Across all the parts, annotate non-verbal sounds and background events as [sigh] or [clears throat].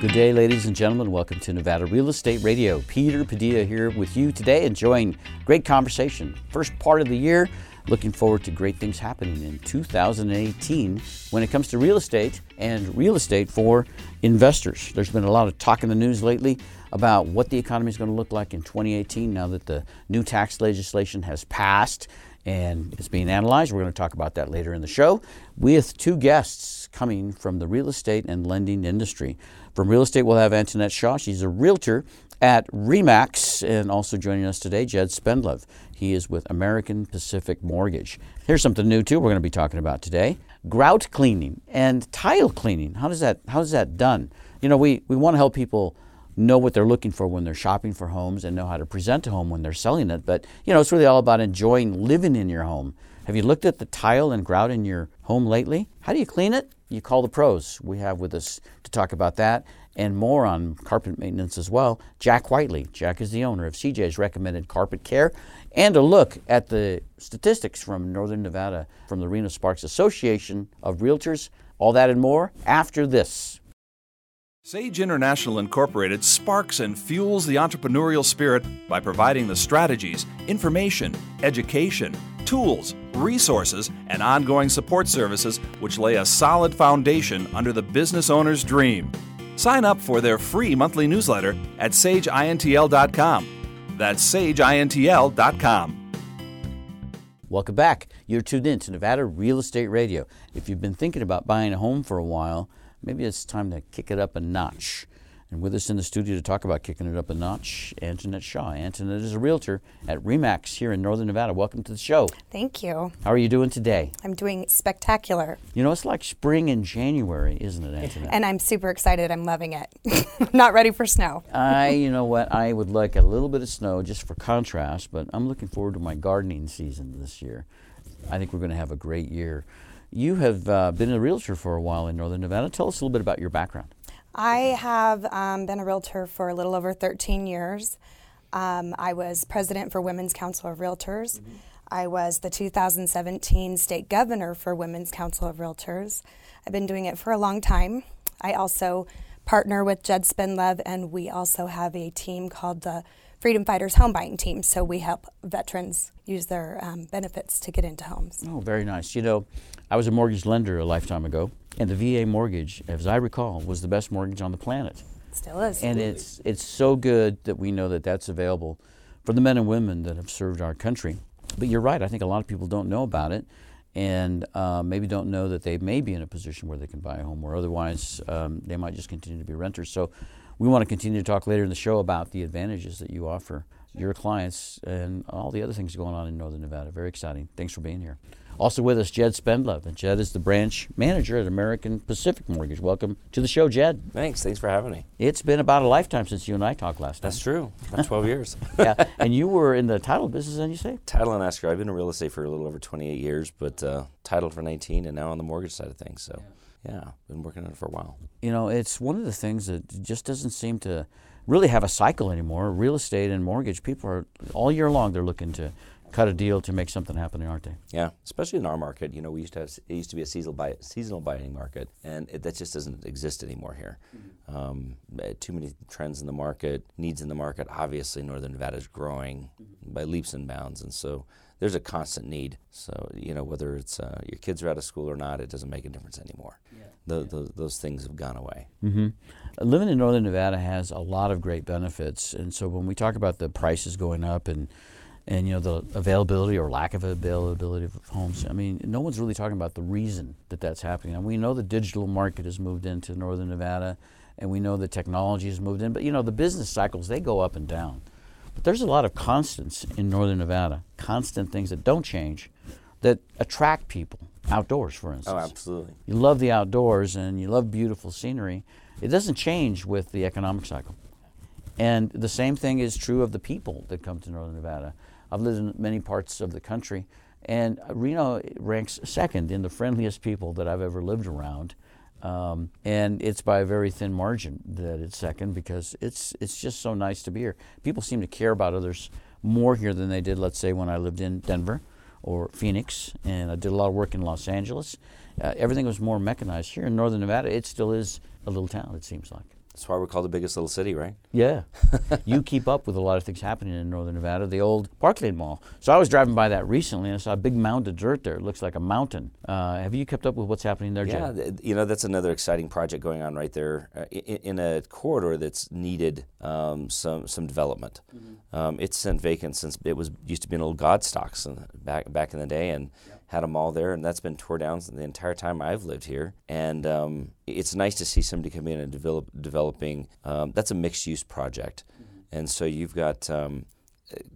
Good day, ladies and gentlemen. Welcome to Nevada Real Estate Radio. Peter Padilla here with you today, enjoying great conversation. First part of the year, looking forward to great things happening in 2018 when it comes to real estate and real estate for investors. There's been a lot of talk in the news lately about what the economy is going to look like in 2018 now that the new tax legislation has passed and it's being analyzed. We're going to talk about that later in the show with two guests coming from the real estate and lending industry. From real estate, we'll have Antoinette Shaw. She's a realtor at Remax, and also joining us today, Jed Spendlove. He is with American Pacific Mortgage. Here's something new too. We're going to be talking about today: grout cleaning and tile cleaning. How does that How is that done? You know, we we want to help people know what they're looking for when they're shopping for homes and know how to present a home when they're selling it. But you know, it's really all about enjoying living in your home. Have you looked at the tile and grout in your home lately? How do you clean it? You call the pros. We have with us to talk about that and more on carpet maintenance as well. Jack Whiteley. Jack is the owner of CJ's Recommended Carpet Care. And a look at the statistics from Northern Nevada from the Reno Sparks Association of Realtors. All that and more after this. Sage International Incorporated sparks and fuels the entrepreneurial spirit by providing the strategies, information, education, tools, resources, and ongoing support services which lay a solid foundation under the business owner's dream. Sign up for their free monthly newsletter at sageintl.com. That's sageintl.com. Welcome back. You're tuned in to Nevada Real Estate Radio. If you've been thinking about buying a home for a while, maybe it's time to kick it up a notch. And with us in the studio to talk about kicking it up a notch, Antoinette Shaw. Antoinette is a realtor at REMAX here in Northern Nevada. Welcome to the show. Thank you. How are you doing today? I'm doing spectacular. You know, it's like spring in January, isn't it, Antoinette? And I'm super excited. I'm loving it. [laughs] Not ready for snow. I, you know what, I would like a little bit of snow just for contrast, but I'm looking forward to my gardening season this year. I think we're going to have a great year. You have uh, been a realtor for a while in Northern Nevada. Tell us a little bit about your background. I have um, been a realtor for a little over 13 years. Um, I was president for Women's Council of Realtors. Mm-hmm. I was the 2017 state governor for Women's Council of Realtors. I've been doing it for a long time. I also partner with Jed Spendlove, and we also have a team called the Freedom Fighters Home Buying Team. So we help veterans use their um, benefits to get into homes. Oh, very nice. You know, I was a mortgage lender a lifetime ago, and the VA mortgage, as I recall, was the best mortgage on the planet. Still is. And it's it's so good that we know that that's available for the men and women that have served our country. But you're right. I think a lot of people don't know about it, and uh, maybe don't know that they may be in a position where they can buy a home, or otherwise um, they might just continue to be renters. So we want to continue to talk later in the show about the advantages that you offer your clients and all the other things going on in Northern Nevada. Very exciting. Thanks for being here. Also with us, Jed Spendlove. And Jed is the branch manager at American Pacific Mortgage. Welcome to the show, Jed. Thanks. Thanks for having me. It's been about a lifetime since you and I talked last time. That's true. About 12 years. [laughs] yeah. And you were in the title business, then you say? Title and escrow. I've been in real estate for a little over 28 years, but uh, title for 19 and now on the mortgage side of things. So, yeah, yeah been working on it for a while. You know, it's one of the things that just doesn't seem to really have a cycle anymore. Real estate and mortgage, people are all year long, they're looking to cut a deal to make something happen, aren't they? Yeah, especially in our market. You know, we used to have it used to be a seasonal buy, seasonal buying market, and it, that just doesn't exist anymore here. Mm-hmm. Um, eh, too many trends in the market, needs in the market. Obviously, Northern Nevada is growing mm-hmm. by leaps and bounds, and so there's a constant need. So you know, whether it's uh, your kids are out of school or not, it doesn't make a difference anymore. Yeah. The, the, those things have gone away. Mm-hmm. Living in Northern Nevada has a lot of great benefits, and so when we talk about the prices going up and and you know the availability or lack of availability of homes. I mean, no one's really talking about the reason that that's happening. And we know the digital market has moved into northern Nevada, and we know the technology has moved in. But you know, the business cycles they go up and down. But there's a lot of constants in northern Nevada, constant things that don't change, that attract people. Outdoors, for oh, instance. Oh, absolutely. You love the outdoors and you love beautiful scenery. It doesn't change with the economic cycle. And the same thing is true of the people that come to Northern Nevada. I've lived in many parts of the country, and Reno ranks second in the friendliest people that I've ever lived around. Um, and it's by a very thin margin that it's second because it's it's just so nice to be here. People seem to care about others more here than they did, let's say, when I lived in Denver or Phoenix, and I did a lot of work in Los Angeles. Uh, everything was more mechanized. Here in Northern Nevada, it still is a little town. It seems like. That's why we're called the biggest little city, right? Yeah. [laughs] you keep up with a lot of things happening in northern Nevada, the old Park Lane Mall. So I was driving by that recently and I saw a big mound of dirt there. It looks like a mountain. Uh, have you kept up with what's happening there, Yeah, th- you know that's another exciting project going on right there uh, in, in a corridor that's needed um, some some development. Um, it's been vacant since it was used to be an old Gottschalks in- back back in the day, and had a mall there, and that's been tore down the entire time I've lived here. And um, it's nice to see somebody come in and develop developing. Um, that's a mixed use project, and so you've got um,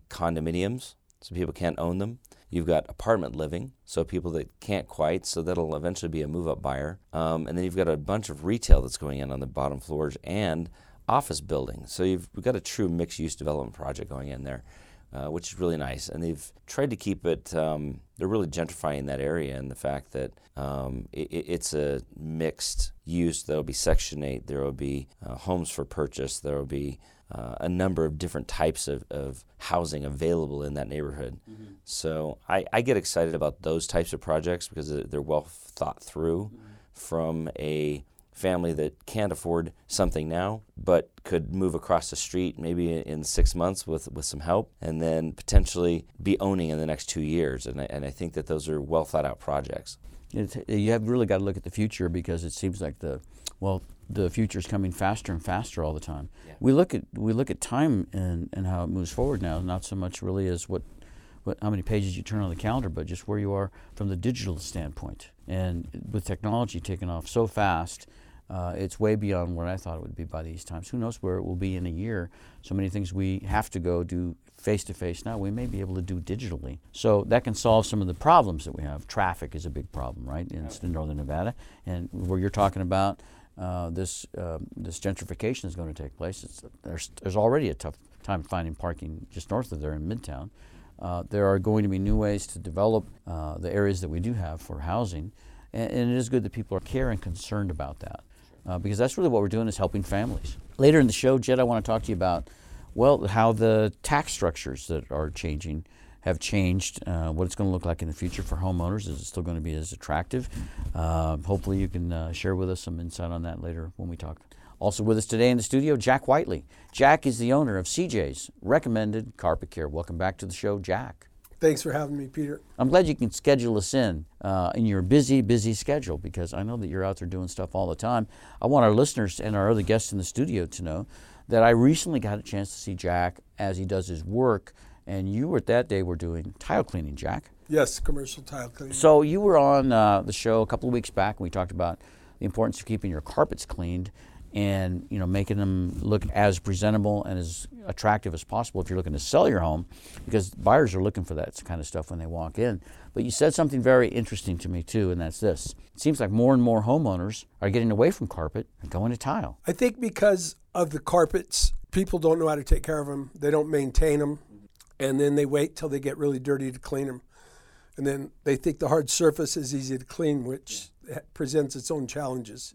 condominiums, so people can't own them. You've got apartment living, so people that can't quite, so that'll eventually be a move up buyer. Um, and then you've got a bunch of retail that's going in on the bottom floors and office buildings. So you've we've got a true mixed use development project going in there, uh, which is really nice. And they've tried to keep it, um, they're really gentrifying that area and the fact that um, it, it's a mixed use. There'll be Section 8, there will be uh, homes for purchase, there will be uh, a number of different types of, of housing available in that neighborhood. So I, I get excited about those types of projects because they're they're well thought through from a family that can't afford something now but could move across the street maybe in six months with, with some help and then potentially be owning in the next two years. And I, and I think that those are well thought out projects. It's, you have really got to look at the future because it seems like the, well, the future is coming faster and faster all the time. Yeah. We look at we look at time and, and how it moves forward now, not so much really as what, what how many pages you turn on the calendar, but just where you are from the digital standpoint. And with technology taking off so fast, uh, it's way beyond what I thought it would be by these times. Who knows where it will be in a year? So many things we have to go do face to face now, we may be able to do digitally. So that can solve some of the problems that we have. Traffic is a big problem, right, in, in northern Nevada, and where you're talking about. Uh, this uh, this gentrification is going to take place. It's, there's there's already a tough time finding parking just north of there in Midtown. Uh, there are going to be new ways to develop uh, the areas that we do have for housing, and, and it is good that people are care and concerned about that, uh, because that's really what we're doing is helping families. Later in the show, Jed, I want to talk to you about, well, how the tax structures that are changing have changed, uh, what it's going to look like in the future for homeowners. Is it still going to be as attractive? Uh, hopefully, you can uh, share with us some insight on that later when we talk. Also with us today in the studio, Jack Whiteley. Jack is the owner of CJ's Recommended Carpet Care. Welcome back to the show, Jack. Thanks for having me, Peter. I'm glad you can schedule us in uh, in your busy, busy schedule because I know that you're out there doing stuff all the time. I want our listeners and our other guests in the studio to know that I recently got a chance to see Jack as he does his work, and you were that day were doing tile cleaning, Jack. Yes, commercial tile cleaning. So you were on uh, the show a couple of weeks back, and we talked about the importance of keeping your carpets cleaned and you know making them look as presentable and as attractive as possible if you're looking to sell your home, because buyers are looking for that kind of stuff when they walk in. But you said something very interesting to me too, and that's this: it seems like more and more homeowners are getting away from carpet and going to tile. I think because of the carpets, people don't know how to take care of them. They don't maintain them, and then they wait till they get really dirty to clean them. And then they think the hard surface is easy to clean, which presents its own challenges.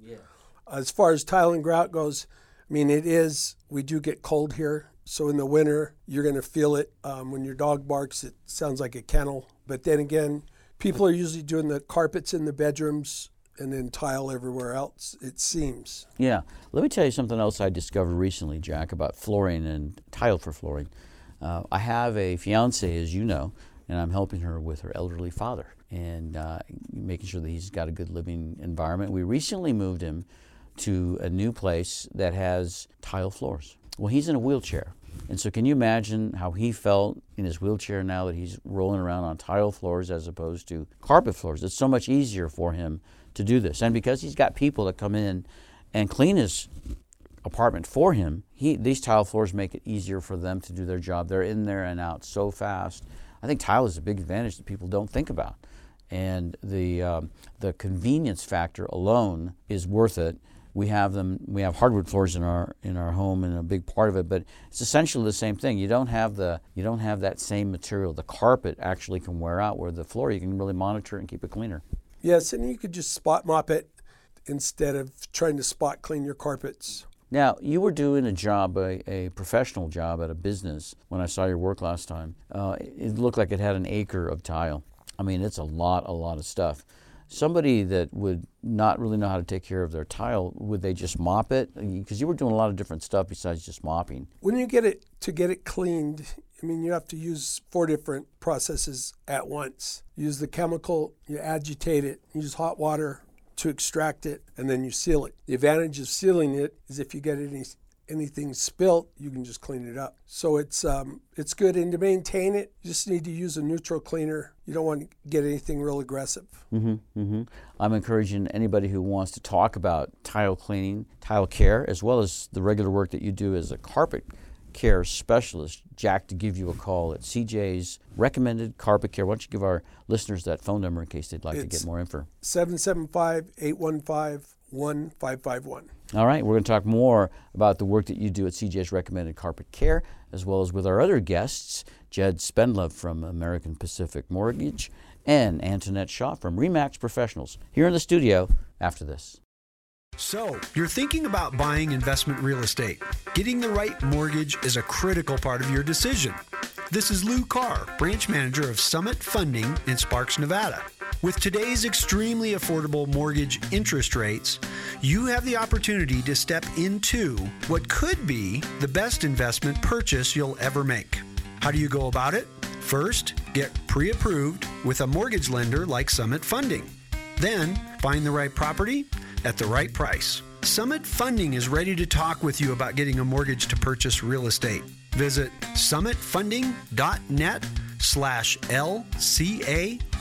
As far as tile and grout goes, I mean, it is, we do get cold here. So in the winter, you're going to feel it. Um, when your dog barks, it sounds like a kennel. But then again, people are usually doing the carpets in the bedrooms and then tile everywhere else, it seems. Yeah. Let me tell you something else I discovered recently, Jack, about flooring and tile for flooring. Uh, I have a fiance, as you know, and I'm helping her with her elderly father and uh, making sure that he's got a good living environment. We recently moved him to a new place that has tile floors. Well, he's in a wheelchair. And so, can you imagine how he felt in his wheelchair now that he's rolling around on tile floors as opposed to carpet floors? It's so much easier for him to do this. And because he's got people that come in and clean his apartment for him, he, these tile floors make it easier for them to do their job. They're in there and out so fast. I think tile is a big advantage that people don't think about. And the, um, the convenience factor alone is worth it. We have them. We have hardwood floors in our in our home, and a big part of it. But it's essentially the same thing. You don't have the you don't have that same material. The carpet actually can wear out, where the floor you can really monitor and keep it cleaner. Yes, and you could just spot mop it instead of trying to spot clean your carpets. Now, you were doing a job, a, a professional job at a business when I saw your work last time. Uh, it looked like it had an acre of tile. I mean, it's a lot, a lot of stuff. Somebody that would not really know how to take care of their tile, would they just mop it? Because you were doing a lot of different stuff besides just mopping. When you get it to get it cleaned, I mean, you have to use four different processes at once. Use the chemical, you agitate it, use hot water to extract it, and then you seal it. The advantage of sealing it is if you get any anything spilt, you can just clean it up. So it's um, it's good. And to maintain it, you just need to use a neutral cleaner. You don't want to get anything real aggressive. Mm-hmm, mm-hmm. I'm encouraging anybody who wants to talk about tile cleaning, tile care, as well as the regular work that you do as a carpet care specialist, Jack, to give you a call at CJ's recommended carpet care. Why don't you give our listeners that phone number in case they'd like It's to get more info? 775 815 1551. All right, we're going to talk more about the work that you do at CJ's Recommended Carpet Care, as well as with our other guests, Jed Spendlove from American Pacific Mortgage and Antoinette Shaw from Remax Professionals, here in the studio after this. So, you're thinking about buying investment real estate. Getting the right mortgage is a critical part of your decision. This is Lou Carr, branch manager of Summit Funding in Sparks, Nevada. With today's extremely affordable mortgage interest rates, you have the opportunity to step into what could be the best investment purchase you'll ever make. How do you go about it? First, get pre approved with a mortgage lender like Summit Funding. Then, find the right property at the right price. Summit Funding is ready to talk with you about getting a mortgage to purchase real estate. Visit summitfunding.net slash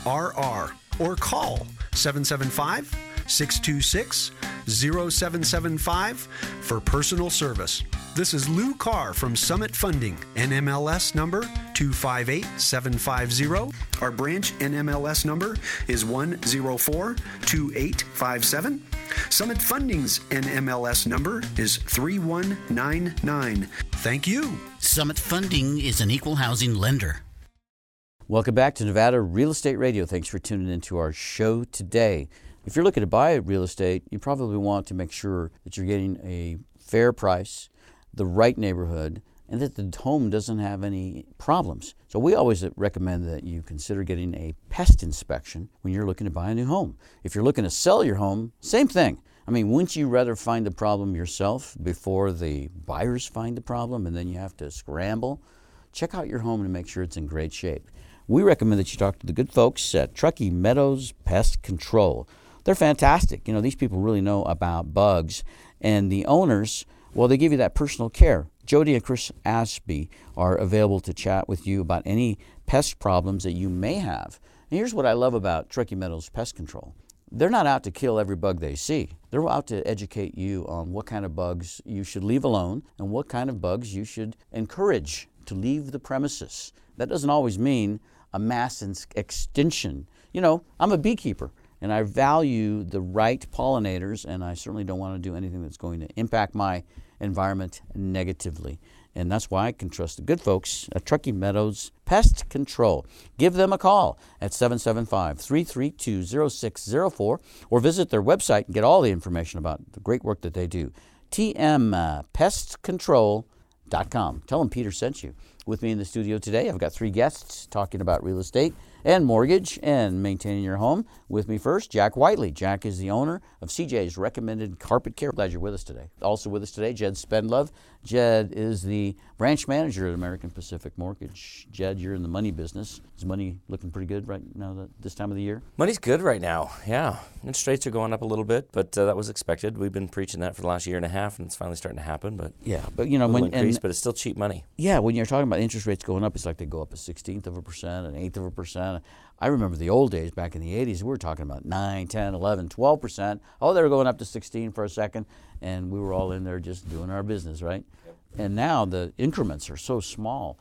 LCARR or call 775 626 0775 for personal service. This is Lou Carr from Summit Funding, NMLS number 258750. Our branch NMLS number is 1042857. Summit Funding's NMLS number is 3199. Thank you. Summit Funding is an equal housing lender. Welcome back to Nevada Real Estate Radio. Thanks for tuning into our show today. If you're looking to buy real estate, you probably want to make sure that you're getting a fair price, the right neighborhood, and that the home doesn't have any problems. So we always recommend that you consider getting a pest inspection when you're looking to buy a new home. If you're looking to sell your home, same thing. I mean, wouldn't you rather find the problem yourself before the buyers find the problem and then you have to scramble? Check out your home and make sure it's in great shape. We recommend that you talk to the good folks at Truckee Meadows Pest Control. They're fantastic. You know, these people really know about bugs. And the owners, well, they give you that personal care. Jody and Chris Ashby are available to chat with you about any pest problems that you may have. And here's what I love about Truckee Meadows Pest Control. They're not out to kill every bug they see. They're out to educate you on what kind of bugs you should leave alone and what kind of bugs you should encourage to leave the premises. That doesn't always mean a mass extinction. You know, I'm a beekeeper and I value the right pollinators, and I certainly don't want to do anything that's going to impact my environment negatively. And that's why I can trust the good folks at Truckee Meadows Pest Control. Give them a call at 775 332 0604 or visit their website and get all the information about the great work that they do. TMPestcontrol.com. Uh, Tell them Peter sent you. With me in the studio today, I've got three guests talking about real estate and mortgage and maintaining your home. With me first, Jack Whiteley. Jack is the owner of CJ's Recommended Carpet Care. Glad you're with us today. Also with us today, Jed Spendlove. Jed is the branch manager at American Pacific Mortgage. Jed, you're in the money business. Is money looking pretty good right now that, this time of the year? Money's good right now. Yeah, interest rates are going up a little bit, but uh, that was expected. We've been preaching that for the last year and a half, and it's finally starting to happen. But yeah, but you know when increase, and, but it's still cheap money. Yeah, when you're talking about interest rates going up, it's like they go up a sixteenth of a percent, an eighth of a percent. Uh, I remember the old days back in the 80s, we were talking about 9, 10, 11, 12%. Oh, they were going up to 16 for a second, and we were all in there just doing our business, right? And now the increments are so small.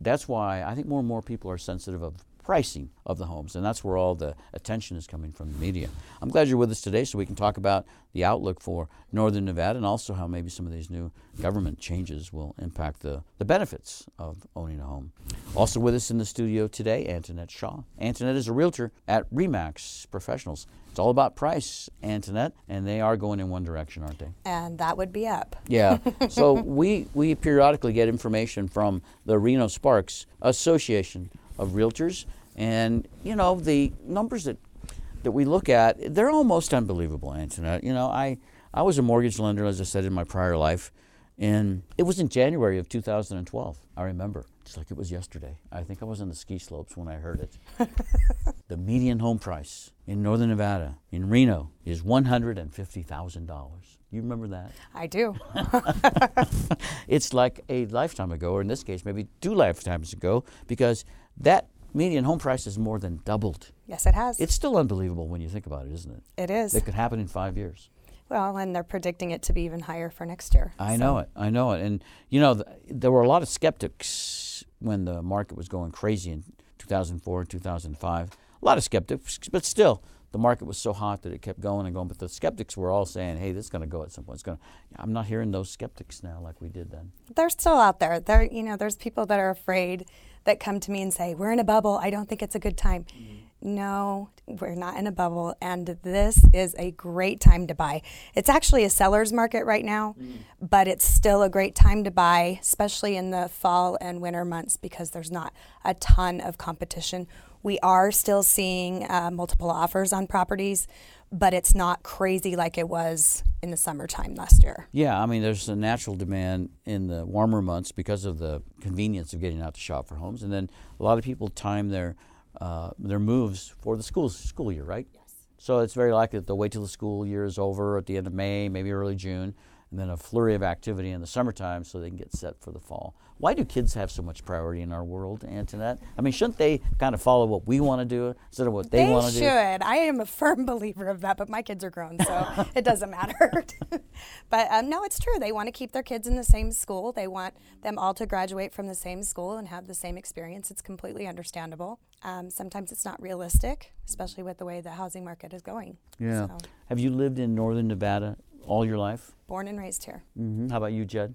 That's why I think more and more people are sensitive of pricing of the homes, and that's where all the attention is coming from the media. I'm glad you're with us today so we can talk about the outlook for Northern Nevada and also how maybe some of these new government changes will impact the, the benefits of owning a home. Also with us in the studio today, Antoinette Shaw. Antoinette is a realtor at Remax Professionals. It's all about price, Antoinette, and they are going in one direction, aren't they? And that would be up. Yeah. [laughs] so we, we periodically get information from the Reno Sparks Association of Realtors and, you know, the numbers that that we look at, they're almost unbelievable, Antoinette. You know, I, I was a mortgage lender, as I said in my prior life, and it was in January of 2012. I remember. It's like it was yesterday. I think I was on the ski slopes when I heard it. [laughs] the median home price in northern Nevada, in Reno, is $150,000. You remember that? I do. [laughs] it's like a lifetime ago, or in this case, maybe two lifetimes ago, because that median home price has more than doubled. Yes, it has. It's still unbelievable when you think about it, isn't it? It is. It could happen in five years. Well, and they're predicting it to be even higher for next year. I so. know it. I know it. And, you know, th- there were a lot of skeptics when the market was going crazy in 2004 and 2005. A lot of skeptics, but still, the market was so hot that it kept going and going. But the skeptics were all saying, "Hey, this is going to go at some point." It's going. to I'm not hearing those skeptics now like we did then. They're still out there. There, you know, there's people that are afraid that come to me and say, "We're in a bubble. I don't think it's a good time." Mm-hmm. No, we're not in a bubble, and this is a great time to buy. It's actually a seller's market right now, mm. but it's still a great time to buy, especially in the fall and winter months because there's not a ton of competition. We are still seeing uh, multiple offers on properties, but it's not crazy like it was in the summertime last year. Yeah, I mean, there's a natural demand in the warmer months because of the convenience of getting out to shop for homes, and then a lot of people time their uh, their moves for the school school year, right? Yes. So it's very likely that they'll wait till the school year is over at the end of May, maybe early June, and then a flurry of activity in the summertime so they can get set for the fall. Why do kids have so much priority in our world, Antoinette? I mean, shouldn't they kind of follow what we want to do instead of what they, they want to do? They should. I am a firm [laughs] believer of that, but my kids are grown, so [laughs] it doesn't matter. [laughs] but um, no, it's true. They want to keep their kids in the same school. They want them all to graduate from the same school and have the same experience. It's completely understandable. Um, sometimes it's not realistic, especially with the way the housing market is going. Yeah. So. Have you lived in northern Nevada all your life? Born and raised here. Mm-hmm. How about you, Jed?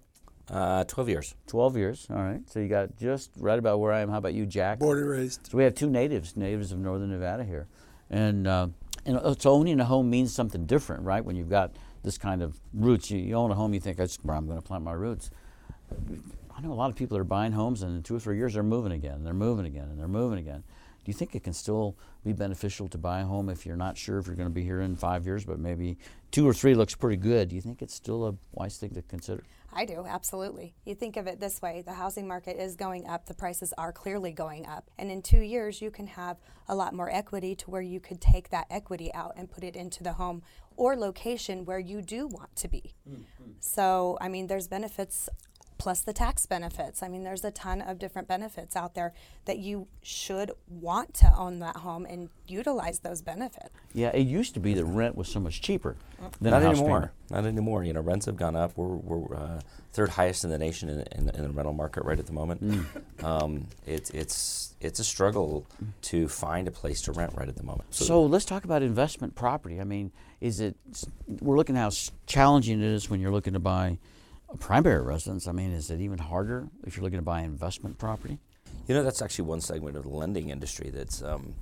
Uh, 12 years. 12 years, all right. So you got just right about where I am. How about you, Jack? Born and raised. So we have two natives, natives of northern Nevada here. And, uh, and so owning a home means something different, right? When you've got this kind of roots. You, you own a home, you think, that's where I'm going to plant my roots. I know a lot of people are buying homes, and in two or three years, they're moving again, and they're moving again, and they're moving again. Do you think it can still be beneficial to buy a home if you're not sure if you're going to be here in five years, but maybe two or three looks pretty good? Do you think it's still a wise thing to consider? I do, absolutely. You think of it this way the housing market is going up, the prices are clearly going up. And in two years, you can have a lot more equity to where you could take that equity out and put it into the home or location where you do want to be. Mm-hmm. So, I mean, there's benefits plus the tax benefits. I mean, there's a ton of different benefits out there that you should want to own that home and utilize those benefits. Yeah, it used to be that rent was so much cheaper than Not anymore. Payment. Not anymore. You know, rents have gone up. We're, we're uh, third highest in the nation in, in, in, the rental market right at the moment. Mm. [laughs] Um, it's it's it's a struggle to find a place to rent right at the moment. So, so let's talk about investment property. I mean, is it? We're looking at how challenging it is when you're looking to buy a primary residence, I mean, is it even harder if you're looking to buy investment property? You know, that's actually one segment of the lending industry that's, um,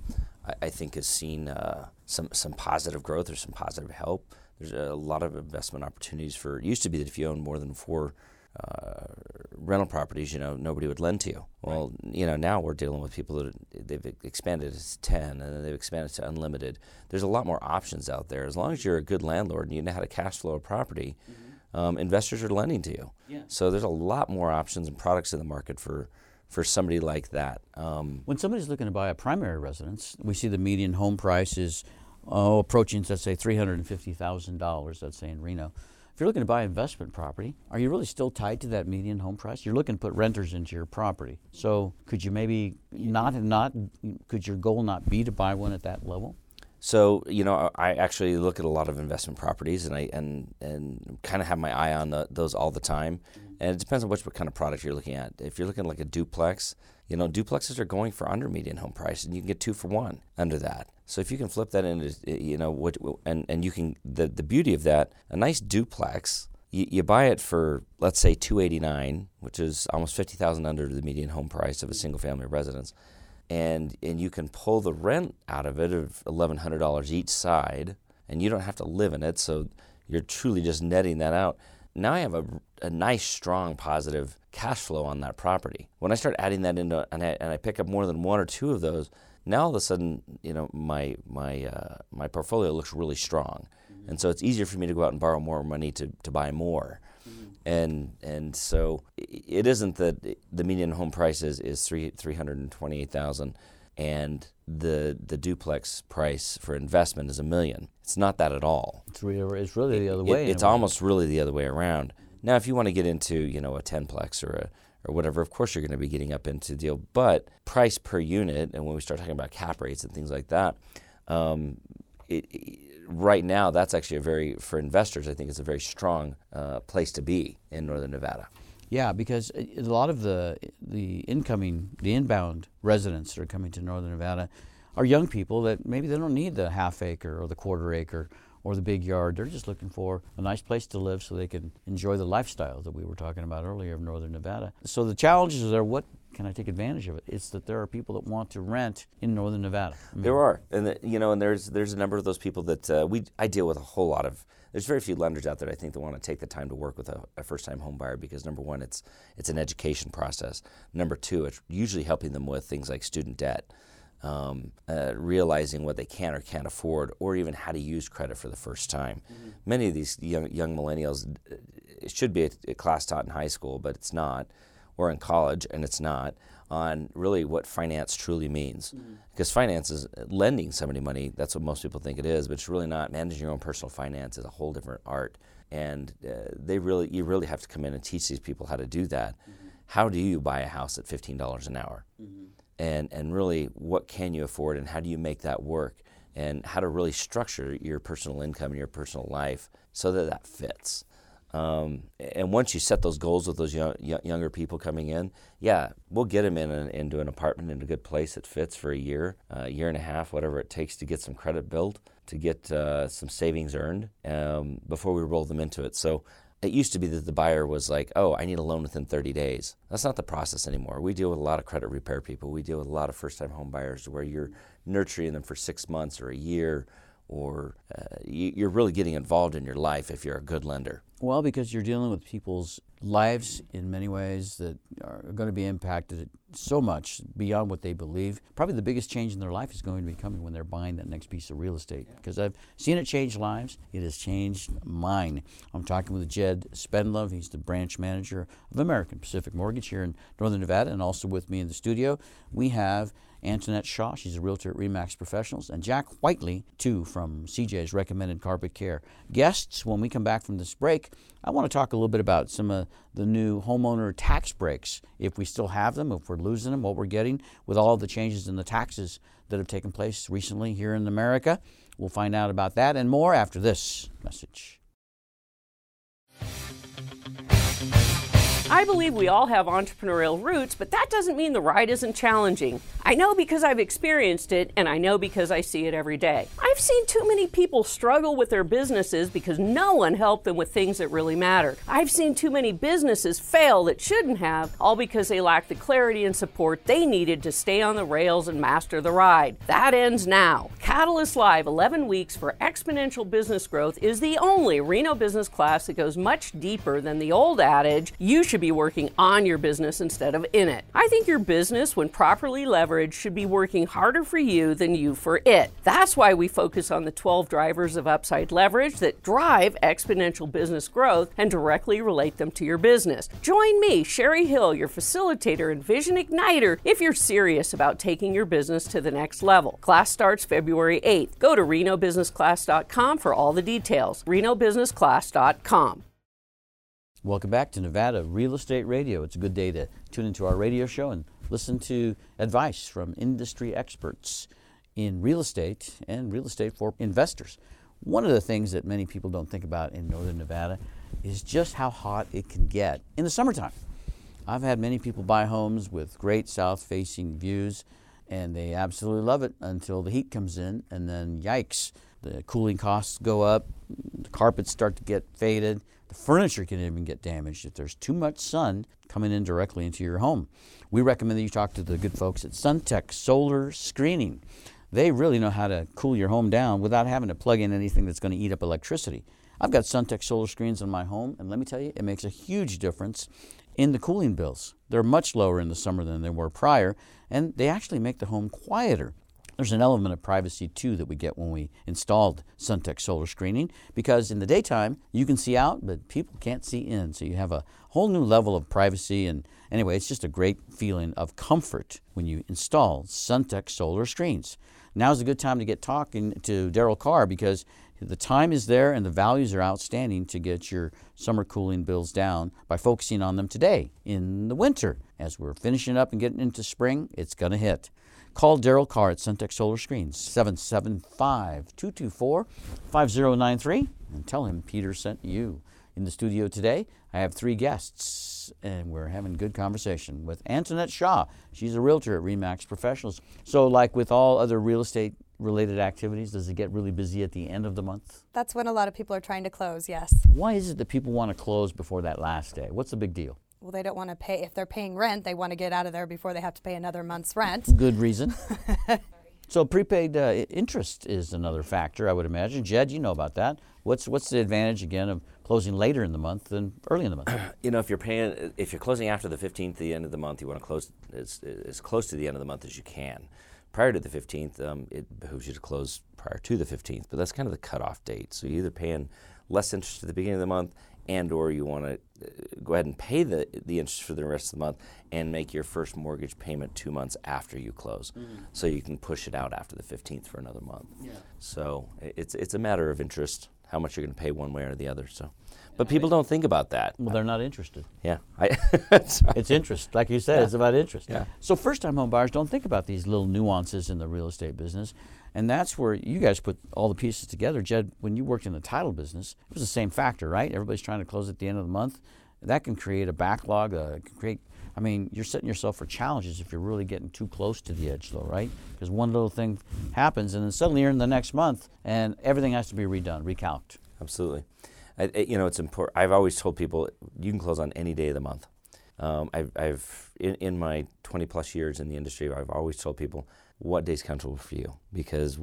I, I, think, has seen uh, some some positive growth or some positive help. There's a lot of investment opportunities for. It used to be that if you own more than four uh, rental properties, you know, nobody would lend to you. Well, right. you know, now we're dealing with people that they've expanded to 10 and then they've expanded to unlimited. There's a lot more options out there. As long as you're a good landlord and you know how to cash flow a property, mm-hmm um, investors are lending to you. Yeah. So there's a lot more options and products in the market for for somebody like that. Um, when somebody's looking to buy a primary residence, we see the median home price is oh, approaching, let's say, three hundred and fifty thousand dollars. Let's say in Reno. If you're looking to buy investment property, are you really still tied to that median home price? You're looking to put renters into your property. So could you maybe not not could your goal not be to buy one at that level? So you know, I actually look at a lot of investment properties, and I and and kind of have my eye on the, those all the time. And it depends on which what kind of product you're looking at. If you're looking at like a duplex, you know, duplexes are going for under median home price, and you can get two for one under that. So if you can flip that into, eh, you know, what and and you can the the beauty of that, a nice duplex. You, you buy it for let's say 289 which is almost 50000 under the median home price of a single family residence and and you can pull the rent out of it of eleven hundred dollars each side, and you don't have to live in it. So you're truly just netting that out. Now I have a, a nice, strong, positive cash flow on that property. When I start adding that into and I, and I pick up more than one or two of those, Now all of a sudden, you know, my my uh, my portfolio looks really strong, and so it's easier for me to go out and borrow more money to, to buy more. And and so it isn't that the median home price is, is three three hundred and twenty eight thousand, and the the duplex price for investment is a million. It's not that at all. It's really, it's really the other It- way. in it's way. almost really the other way around. Now, if you want to get into you know a tenplex or a or whatever, of course you're going to be getting up into the deal. But price per unit, and when we start talking about cap rates and things like that, um, it, it- right now that's actually a very for investors. I think it's a very strong uh, place to be in Northern Nevada. Yeah, because a a lot of the the incoming, the inbound residents that are coming to Northern Nevada are young people that maybe they don't need the half acre or the quarter acre or the big yard. They're just looking for a nice place to live so they can enjoy the lifestyle that we were talking about earlier of Northern Nevada. So the challenges are what can I take advantage of it? It's that there are people that want to rent in Northern Nevada. There are, and the, you know, and there's there's a number of those people that uh, we I deal with a whole lot of. There's very few lenders out there I think that want to take the time to work with a, a first-time home buyer because number one, it's it's an education process. Number two, it's usually helping them with things like student debt, um, uh, realizing what they can or can't afford, or even how to use credit for the first time. Many of these young young millennials, uh, it should be a, a class taught in high school, but it's not or in college, and it's not, on really what finance truly means. Mm-hmm. Because finance is lending somebody money, that's what most people think it is, but it's really not. Managing your own personal finance is a whole different art. And uh, they really, you really have to come in and teach these people how to do that. Mm-hmm. How do you buy a house at $15 an hour? Mm-hmm. And, and really, what can you afford, and how do you make that work? And how to really structure your personal income and your personal life so that that fits. Um, and once you set those goals with those young, younger people coming in, yeah, we'll get them in an, into an apartment in a good place that fits for a year, a year and a half, whatever it takes to get some credit built, to get uh, some savings earned um, before we roll them into it. So it used to be that the buyer was like, oh, I need a loan within 30 days. That's not the process anymore. We deal with a lot of credit repair people. We deal with a lot of first time home buyers where you're nurturing them for six months or a year, or uh, you're really getting involved in your life if you're a good lender. Well, because you're dealing with people's lives in many ways that are going to be impacted so much beyond what they believe. Probably the biggest change in their life is going to be coming when they're buying that next piece of real estate. Because I've seen it change lives, it has changed mine. I'm talking with Jed Spendlove. He's the branch manager of American Pacific Mortgage here in Northern Nevada, and also with me in the studio, we have Antoinette Shaw, she's a realtor at Remax Professionals, and Jack Whiteley, too, from CJ's Recommended Carpet Care. Guests, when we come back from this break, I want to talk a little bit about some of the new homeowner tax breaks, if we still have them, if we're losing them, what we're getting with all the changes in the taxes that have taken place recently here in America. We'll find out about that and more after this message. I believe we all have entrepreneurial roots, but that doesn't mean the ride isn't challenging. I know because I've experienced it, and I know because I see it every day. I've seen too many people struggle with their businesses because no one helped them with things that really matter. I've seen too many businesses fail that shouldn't have, all because they lacked the clarity and support they needed to stay on the rails and master the ride. That ends now. Catalyst Live 11 Weeks for Exponential Business Growth is the only Reno business class that goes much deeper than the old adage you be working on your business instead of in it. I think your business, when properly leveraged, should be working harder for you than you for it. That's why we focus on the 12 drivers of upside leverage that drive exponential business growth and directly relate them to your business. Join me, Sherry Hill, your facilitator and vision igniter, if you're serious about taking your business to the next level. Class starts February 8th. Go to renobusinessclass.com for all the details. renobusinessclass.com. Welcome back to Nevada Real Estate Radio. It's a good day to tune into our radio show and listen to advice from industry experts in real estate and real estate for investors. One of the things that many people don't think about in Northern Nevada is just how hot it can get in the summertime. I've had many people buy homes with great south facing views, and they absolutely love it until the heat comes in, and then yikes, the cooling costs go up, the carpets start to get faded, the furniture can even get damaged if there's too much sun coming in directly into your home. We recommend that you talk to the good folks at Suntech Solar Screening. They really know how to cool your home down without having to plug in anything that's going to eat up electricity. I've got Suntech solar screens in my home, and let me tell you, it makes a huge difference in the cooling bills. They're much lower in the summer than they were prior, and they actually make the home quieter. There's an element of privacy too that we get when we installed Suntech solar screening because in the daytime you can see out, but people can't see in. So you have a whole new level of privacy. And anyway, it's just a great feeling of comfort when you install Suntech solar screens. Now's a good time to get talking to Daryl Carr because the time is there and the values are outstanding to get your summer cooling bills down by focusing on them today in the winter. As we're finishing up and getting into spring, it's going to hit. Call Daryl Carr at Suntech Solar Screens, 775 224 5093, and tell him Peter sent you. In the studio today, I have three guests, and we're having good conversation with Antoinette Shaw. She's a realtor at Remax Professionals. So, like with all other real estate related activities, does it get really busy at the end of the month? That's when a lot of people are trying to close, yes. Why is it that people want to close before that last day? What's the big deal? Well, they don't want to pay. If they're paying rent, they want to get out of there before they have to pay another month's rent. Good reason. [laughs] so prepaid uh, interest is another factor, I would imagine. Jed, you know about that. What's what's the advantage again of closing later in the month than early in the month? [clears throat] You know, if you're paying, if you're closing after the 15th, the end of the month, you want to close as, as close to the end of the month as you can. Prior to the 15th, um, it behooves you to close prior to the 15th, but that's kind of the cutoff date. So you're either paying less interest at the beginning of the month and or you want to uh, go ahead and pay the, the interest for the rest of the month and make your first mortgage payment two months after you close mm-hmm. so you can push it out after the 15th for another month yeah. so it's, it's a matter of interest how much you're going to pay one way or the other so but people don't think about that well they're not interested yeah [laughs] it's interest like you said yeah. it's about interest yeah. so first time home buyers don't think about these little nuances in the real estate business and that's where you guys put all the pieces together. Jed, when you worked in the title business, it was the same factor, right? Everybody's trying to close at the end of the month. That can create a backlog. Uh, can create. I mean, you're setting yourself for challenges if you're really getting too close to the edge, though, right? Because one little thing happens, and then suddenly you're in the next month, and everything has to be redone, recalced. Absolutely. I, you know, it's important. I've always told people you can close on any day of the month. Um, I've, I've in, in, my 20 plus years in the industry, I've always told people what day's comfortable for you because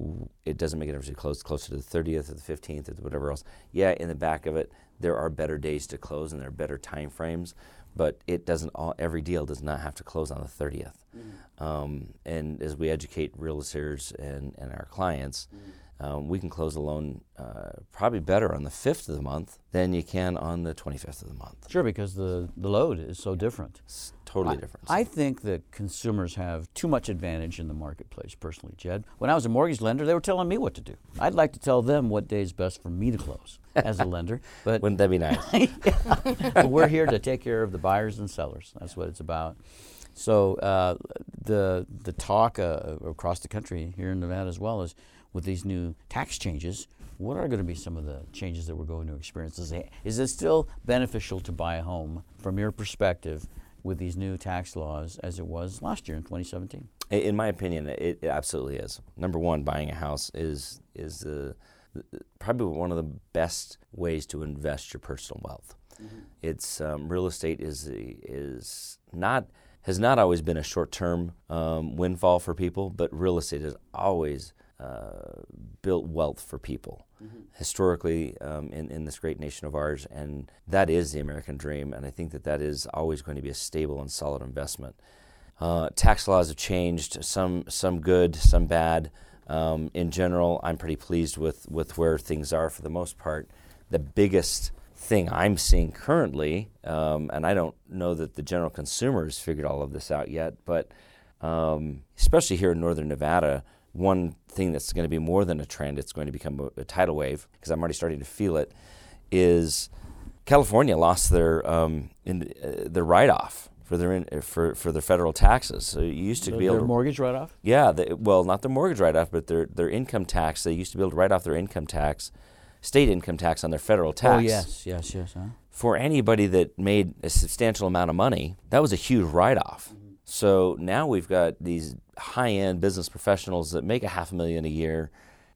it doesn't make a difference if you close closer to the 30th or the 15th or whatever else. Yeah, in the back of it, there are better days to close and there are better time frames, but it doesn't all, every deal does not have to close on the 30th. Mm-hmm. Um, and as we educate realtors and, and our clients, mm-hmm um, we can close a loan uh, probably better on the 5th of the month than you can on the 25th of the month. Sure, because the, the load is so different. It's totally I, different. I think that consumers have too much advantage in the marketplace, personally, Jed. When I was a mortgage lender, they were telling me what to do. I'd like to tell them what day is best for me to close as a lender. [laughs] But Wouldn't that be nice? [laughs] we're here to take care of the buyers and sellers. That's what it's about. So uh, the the talk uh, across the country here in Nevada as well is with these new tax changes, what are going to be some of the changes that we're going to experience? Is it, is it still beneficial to buy a home from your perspective with these new tax laws as it was last year in 2017? In my opinion, it, it absolutely is. Number one, buying a house is is the, probably one of the best ways to invest your personal wealth. Mm-hmm. It's um, real estate is is not has not always been a short term um, windfall for people, but real estate has always uh, built wealth for people mm-hmm. historically um, in, in this great nation of ours. And that is the American dream. And I think that that is always going to be a stable and solid investment. Uh, tax laws have changed, some, some good, some bad. Um, in general, I'm pretty pleased with, with where things are for the most part. The biggest thing I'm seeing currently, um, and I don't know that the general consumer has figured all of this out yet, but um, especially here in northern Nevada, one thing that's going to be more than a trend, it's going to become a, a tidal wave, because I'm already starting to feel it, is California lost their, um, in, uh, their write off for their in, for for their federal taxes. So you used to the, be able their to, mortgage write off. Yeah, they, well, not their mortgage write off, but their their income tax. They used to be able to write off their income tax, state income tax on their federal tax. Oh yes, yes, yes. Huh? For anybody that made a substantial amount of money, that was a huge write off. So now we've got these high end business professionals that make a half a million a year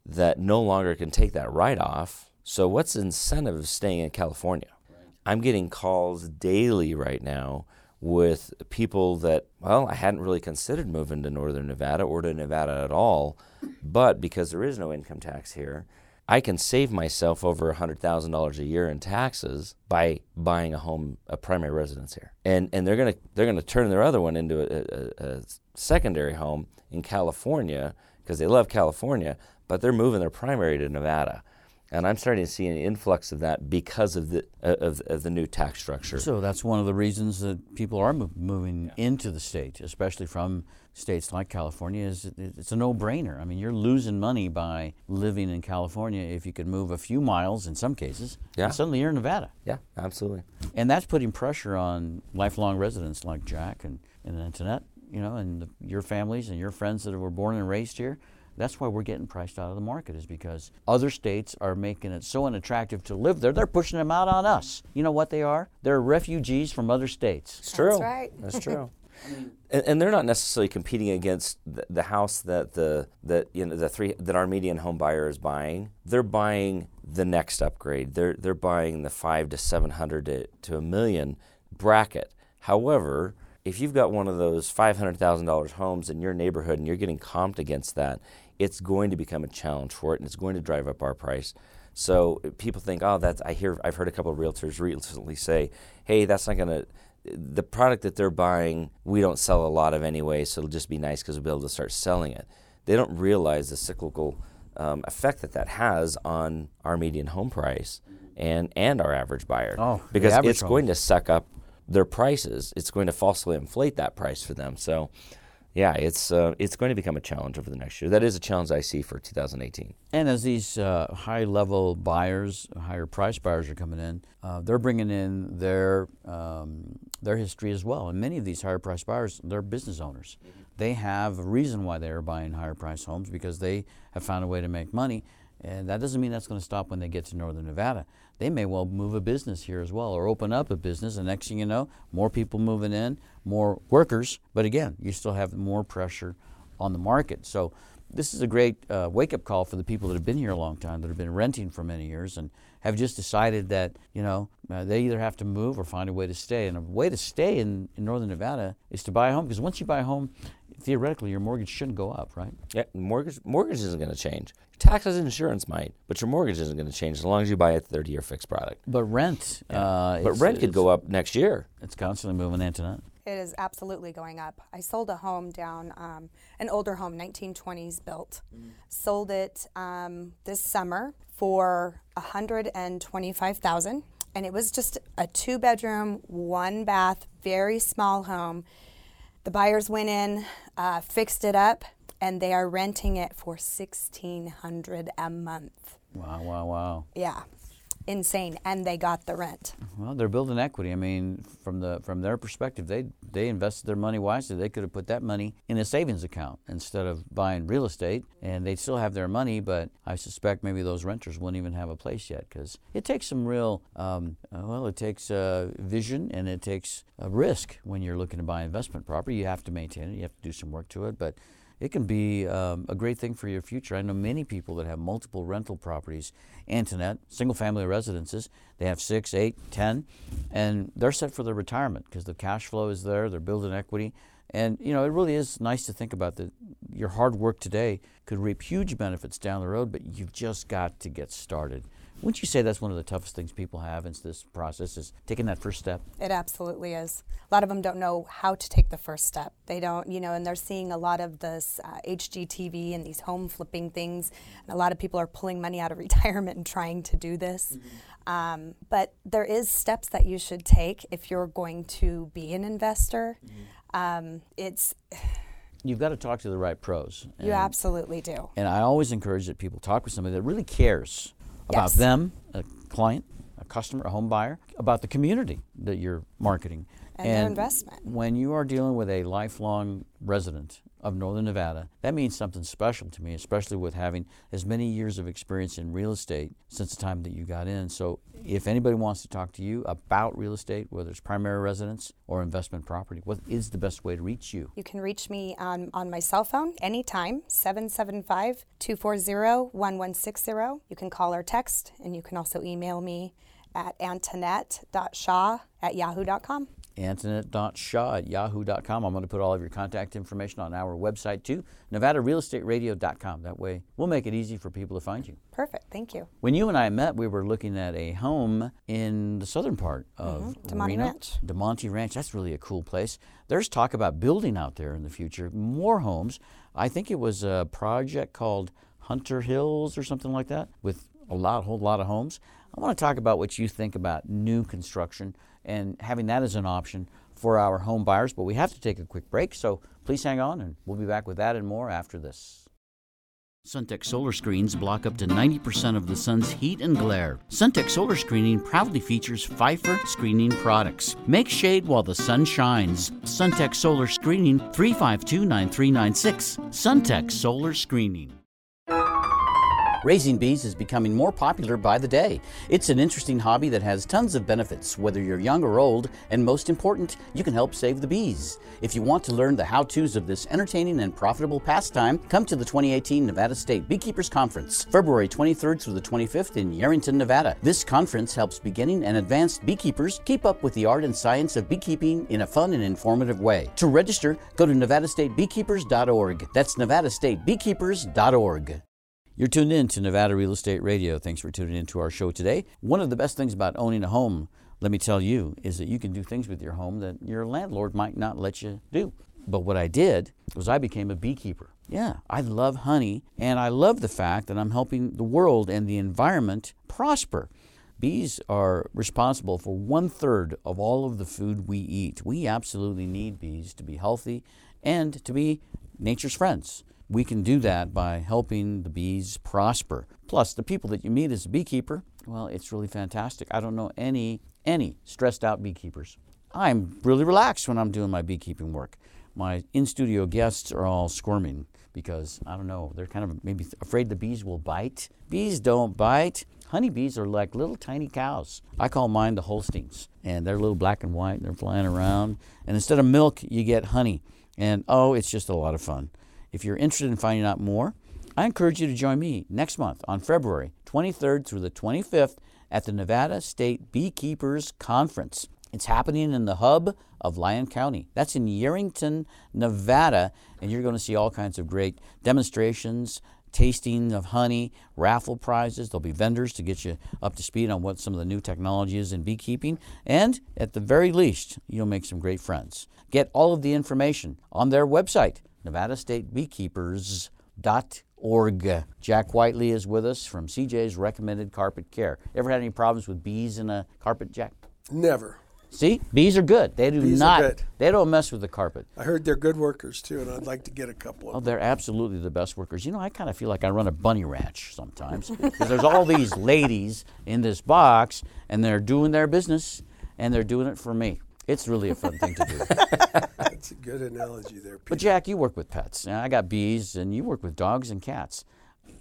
that no longer can take that write off. So, what's the incentive of staying in California? I'm getting calls daily right now with people that, well, I hadn't really considered moving to northern Nevada or to Nevada at all, but because there is no income tax here, I can save myself over $100,000 a year in taxes by buying a home, a primary residence here. And, and they're going to they're gonna turn their other one into a, a, a secondary home in California because they love California, but they're moving their primary to Nevada. And I'm starting to see an influx of that because of the uh, of, of the new tax structure. So that's one of the reasons that people are mov- moving into the state, especially from states like California. Is it's a no-brainer. I mean, you're losing money by living in California if you could move a few miles in some cases. Yeah. And suddenly you're in Nevada, yeah, absolutely. and that's putting pressure on lifelong residents like Jack and, and Antoinette. You know, and the, your families and your friends that were born and raised here. That's why we're getting priced out of the market, is because other states are making it so unattractive to live there. They're pushing them out on us. You know what they are? They're refugees from other states. It's true. That's right. That's true. [laughs] and, and they're not necessarily competing against the, the house that the that you know the three that our median home buyer is buying. They're buying the next upgrade. They're they're buying the five to seven hundred to, to a million bracket. However, if you've got one of those five hundred thousand dollars homes in your neighborhood and you're getting comped against that, it's going to become a challenge for it, and it's going to drive up our price. So people think, oh, that's. I hear. I've heard a couple of realtors recently say, hey, that's not going to. The product that they're buying, we don't sell a lot of anyway, so it'll just be nice because we'll be able to start selling it. They don't realize the cyclical um, effect that that has on our median home price and and our average buyer. Oh, because it's home. going to suck up their prices. It's going to falsely inflate that price for them. So, yeah, it's uh, it's going to become a challenge over the next year. That is a challenge I see for 2018. And as these uh, high level buyers, higher price buyers are coming in, uh, they're bringing in their, um, their history as well. And many of these higher price buyers, they're business owners. They have a reason why they are buying higher price homes because they have found a way to make money. And that doesn't mean that's going to stop when they get to northern Nevada. They may well move a business here as well or open up a business. And next thing you know, more people moving in, more workers. But again, you still have more pressure on the market. So this is a great uh, wake up call for the people that have been here a long time, that have been renting for many years, and have just decided that you know uh, they either have to move or find a way to stay. And a way to stay in, in northern Nevada is to buy a home because once you buy a home, theoretically your mortgage shouldn't go up, right? Yeah, mortgage mortgage isn't going to change. Taxes and insurance might, but your mortgage isn't going to change as long as you buy a 30 year fixed product. But rent, uh, But rent could go up next year. It's constantly moving, Antoinette. It is absolutely going up. I sold a home down, um, an older home, 1920s built. Sold it um, this summer for 125,000, and it was just a two-bedroom, one-bath, very small home. The buyers went in, uh, fixed it up, and they are renting it for 1,600 a month. Wow, wow, wow. Yeah, insane, and they got the rent. Well, they're building equity. I mean, from the from their perspective, they they invested their money wisely. They could have put that money in a savings account instead of buying real estate, and they'd still have their money. But I suspect maybe those renters wouldn't even have a place yet because it takes some real um, uh, well, it takes uh, vision and it takes a risk when you're looking to buy investment property. You have to maintain it. You have to do some work to it, but it can be um, a great thing for your future. I know many people that have multiple rental properties, Antoinette, single family residences. They have six, eight, ten, and they're set for their retirement because the cash flow is there. They're building equity. And you know, it really is nice to think about that. Your hard work today could reap huge benefits down the road, but you've just got to get started. Wouldn't you say that's one of the toughest things people have in this process is taking that first step? It absolutely is. A lot of them don't know how to take the first step. They don't, you know, and they're seeing a lot of this uh, HGTV and these home flipping things. And a lot of people are pulling money out of [laughs] retirement and trying to do this. Um, but there is steps that you should take if you're going to be an investor. Um, it's [sighs] You've got to talk to the right pros. you absolutely do. And I always encourage that people talk with somebody that really cares about Yes. them, a client, a customer, a home buyer, about the community that you're marketing. And their investment. When you are dealing with a lifelong resident of Northern Nevada, that means something special to me, especially with having as many years of experience in real estate since the time that you got in. So if anybody wants to talk to you about real estate, whether it's primary residence or investment property, what is the best way to reach you? You can reach me on, on my cell phone anytime, 775 240 1160. You can call or text, and you can also email me at antoinette.shaw at yahoo.com. Antoinette.shaw at yahoo.com. I'm going to put all of your contact information on our website too, NevadaRealEstateRadio.com. That way, we'll make it easy for people to find you. Perfect. Thank you. When you and I met, we were looking at a home in the southern part of Mm-hmm. Damonte Reno. Ranch. Damonte Ranch. That's really a cool place. There's talk about building out there in the future more homes. I think it was a project called Hunter Hills or something like that with a lot, whole lot of homes. I want to talk about what you think about new construction and having that as an option for our home buyers. But we have to take a quick break, so please hang on, and we'll be back with that and more after this. Suntech solar screens block up to 90% of the sun's heat and glare. Suntech solar screening proudly features Phifer screening products. Make shade while the sun shines. Suntech solar screening 352 9396. Suntech solar screening. Raising bees is becoming more popular by the day. It's an interesting hobby that has tons of benefits, whether you're young or old, and most important, you can help save the bees. If you want to learn the how to's of this entertaining and profitable pastime, come to the 2018 Nevada State Beekeepers Conference, February 23rd through the 25th in Yerington, Nevada. This conference helps beginning and advanced beekeepers keep up with the art and science of beekeeping in a fun and informative way. To register, go to nevadastatebeekeepers.org. That's nevadastatebeekeepers.org. You're tuned in to Nevada Real Estate Radio. Thanks for tuning in to our show today. One of the best things about owning a home, let me tell you, is that you can do things with your home that your landlord might not let you do. But what I did was I became a beekeeper. Yeah, I love honey, and I love the fact that I'm helping the world and the environment prosper. Bees are responsible for one third of all of the food we eat. We absolutely need bees to be healthy and to be nature's friends. We can do that by helping the bees prosper. Plus, the people that you meet as a beekeeper, well, it's really fantastic. I don't know any any stressed out beekeepers. I'm really relaxed when I'm doing my beekeeping work. My in-studio guests are all squirming because I don't know, they're kind of maybe afraid the bees will bite. Bees don't bite. Honeybees are like little tiny cows. I call mine the Holsteins, and they're little black and white. And they're flying around, and instead of milk, you get honey. And oh, it's just a lot of fun. If you're interested in finding out more, I encourage you to join me next month on February 23rd through the 25th at the Nevada State Beekeepers Conference. It's happening in the hub of Lyon County. That's in Yerington, Nevada, and you're going to see all kinds of great demonstrations, tasting of honey, raffle prizes. There'll be vendors to get you up to speed on what some of the new technology is in beekeeping, and at the very least, you'll make some great friends. Get all of the information on their website, nevadastatebeekeepers.org. Jack Whiteley is with us from CJ's Recommended Carpet Care. Ever had any problems with bees in a carpet, Jack? Never. See, bees are good. They do Bees not. good. They don't mess with the carpet. I heard they're good workers too, and I'd like to get a couple Oh, of them. they're absolutely the best workers. You know, I kind of feel like I run a bunny ranch sometimes because there's all these [laughs] ladies in this box, and they're doing their business, and they're doing it for me. It's really a fun thing to do. [laughs] That's a good analogy there, But Jack, you work with pets. Now, I got bees, and you work with dogs and cats.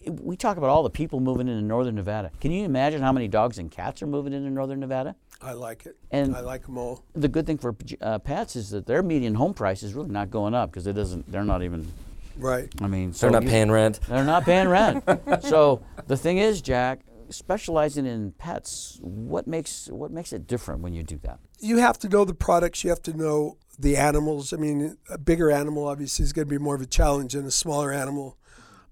We talk about all the people moving into northern Nevada. Can you imagine how many dogs and cats are moving into northern Nevada? I like it. And- I like them all. The good thing for uh, pets is that their median home price is really not going up because it doesn't. They're not even. Right. I mean, so They're not you- paying rent. They're not paying rent. [laughs] so the thing is, Jack, specializing in pets, what makes what makes it different when you do that? You have to know the products. You have to know the animals. I mean, a bigger animal obviously is going to be more of a challenge than a smaller animal.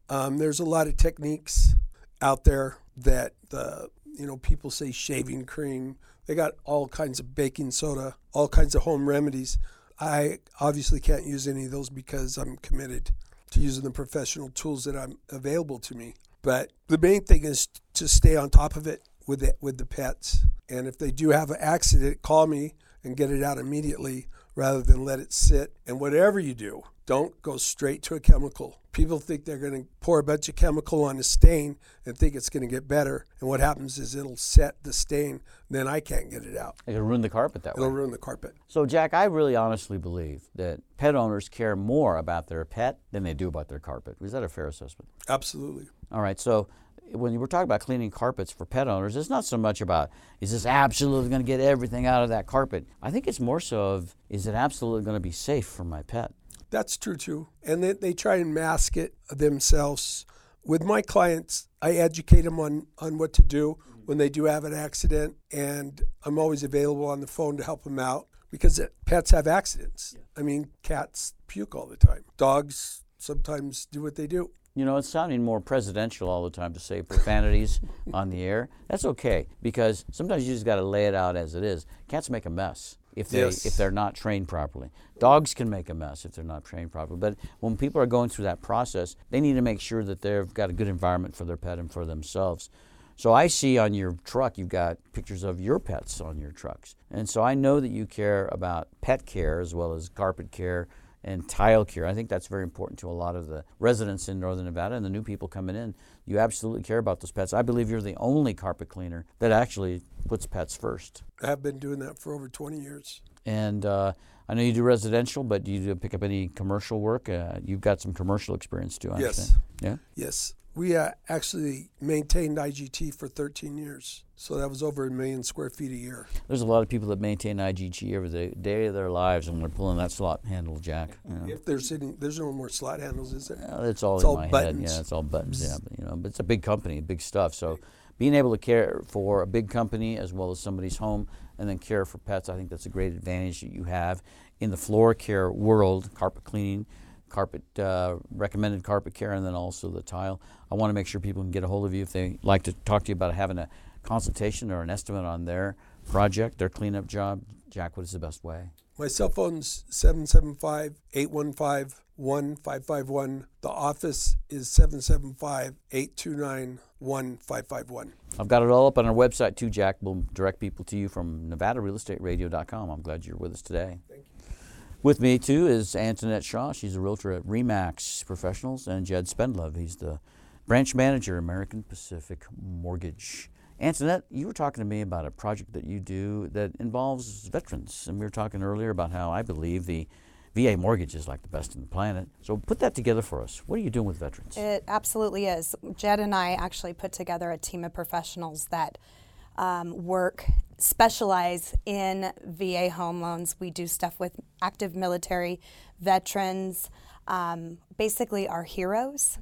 Um, there's a lot of techniques out there that uh, you know people say shaving cream. They got all kinds of baking soda, all kinds of home remedies. I obviously can't use any of those because I'm committed to using the professional tools that I'm available to me. But the main thing is to stay on top of it with it with the pets. And if they do have an accident, call me and get it out immediately rather than let it sit. And whatever you do, don't go straight to a chemical. People think they're going to pour a bunch of chemical on a stain and think it's going to get better. And what happens is it'll set the stain, then I can't get it out. It'll ruin the carpet that way. It'll ruin the carpet. So, Jack, I really honestly believe that pet owners care more about their pet than they do about their carpet. Is that a fair assessment? Absolutely. All right. So, when we're talking about cleaning carpets for pet owners, it's not so much about is this absolutely going to get everything out of that carpet. I think it's more so of is it absolutely going to be safe for my pet. That's true too. And they, they try and mask it themselves. With my clients, I educate them on, on what to do when they do have an accident, and I'm always available on the phone to help them out. because pets have accidents. I mean, cats puke all the time. Dogs sometimes do what they do. You know, it's sounding more presidential all the time to say profanities [laughs] on the air. That's okay because sometimes you just got to lay it out as it is. Cats make a mess if they Yes. if they're not trained properly. Dogs can make a mess if they're not trained properly. But when people are going through that process, they need to make sure that they've got a good environment for their pet and for themselves. So I see on your truck you've got pictures of your pets on your trucks. And so I know that you care about pet care as well as carpet care and tile care. I think that's very important to a lot of the residents in Northern Nevada and the new people coming in. You absolutely care about those pets. I believe you're the only carpet cleaner that actually puts pets first. I have been doing that for over 20 years. And uh, I know you do residential, but do you pick up any commercial work? Uh, you've got some commercial experience too, I Yes. understand. Yeah? Yes. We uh, actually maintained IGT for 13 years. So that was over a million square feet a year. There's a lot of people that maintain IGT every day, day of their lives and they're pulling that slot handle jack. You know. If there's any, there's no more slot handles, is there? It's all It's in all my head. buttons. Yeah, it's all buttons. Yeah, but, you know, but it's a big company, big stuff. So, being able to care for a big company as well as somebody's home, and then care for pets, I think that's a great advantage that you have in the floor care world, carpet cleaning, carpet uh, recommended carpet care, and then also the tile. I want to make sure people can get a hold of you if they like to talk to you about having a consultation or an estimate on their project, their cleanup job. Jack, what is the best way? My cell phone's 775 815 1551. The office is 775 829 1551. I've got it all up on our website too, Jack. We'll direct people to you from NevadaRealEstateRadio.com. I'm glad you're with us today. Thank you. With me too is Antoinette Shaw. She's a realtor at Remax Professionals, and Jed Spendlove. He's the branch manager, American Pacific Mortgage. Antoinette, you were talking to me about a project that you do that involves veterans, and we were talking earlier about how I believe the VA mortgage is like the best in the planet. So put that together for us. What are you doing with veterans? It absolutely is. Jed and I actually put together a team of professionals that um, work, specialize in VA home loans. We do stuff with active military veterans, um, basically our heroes.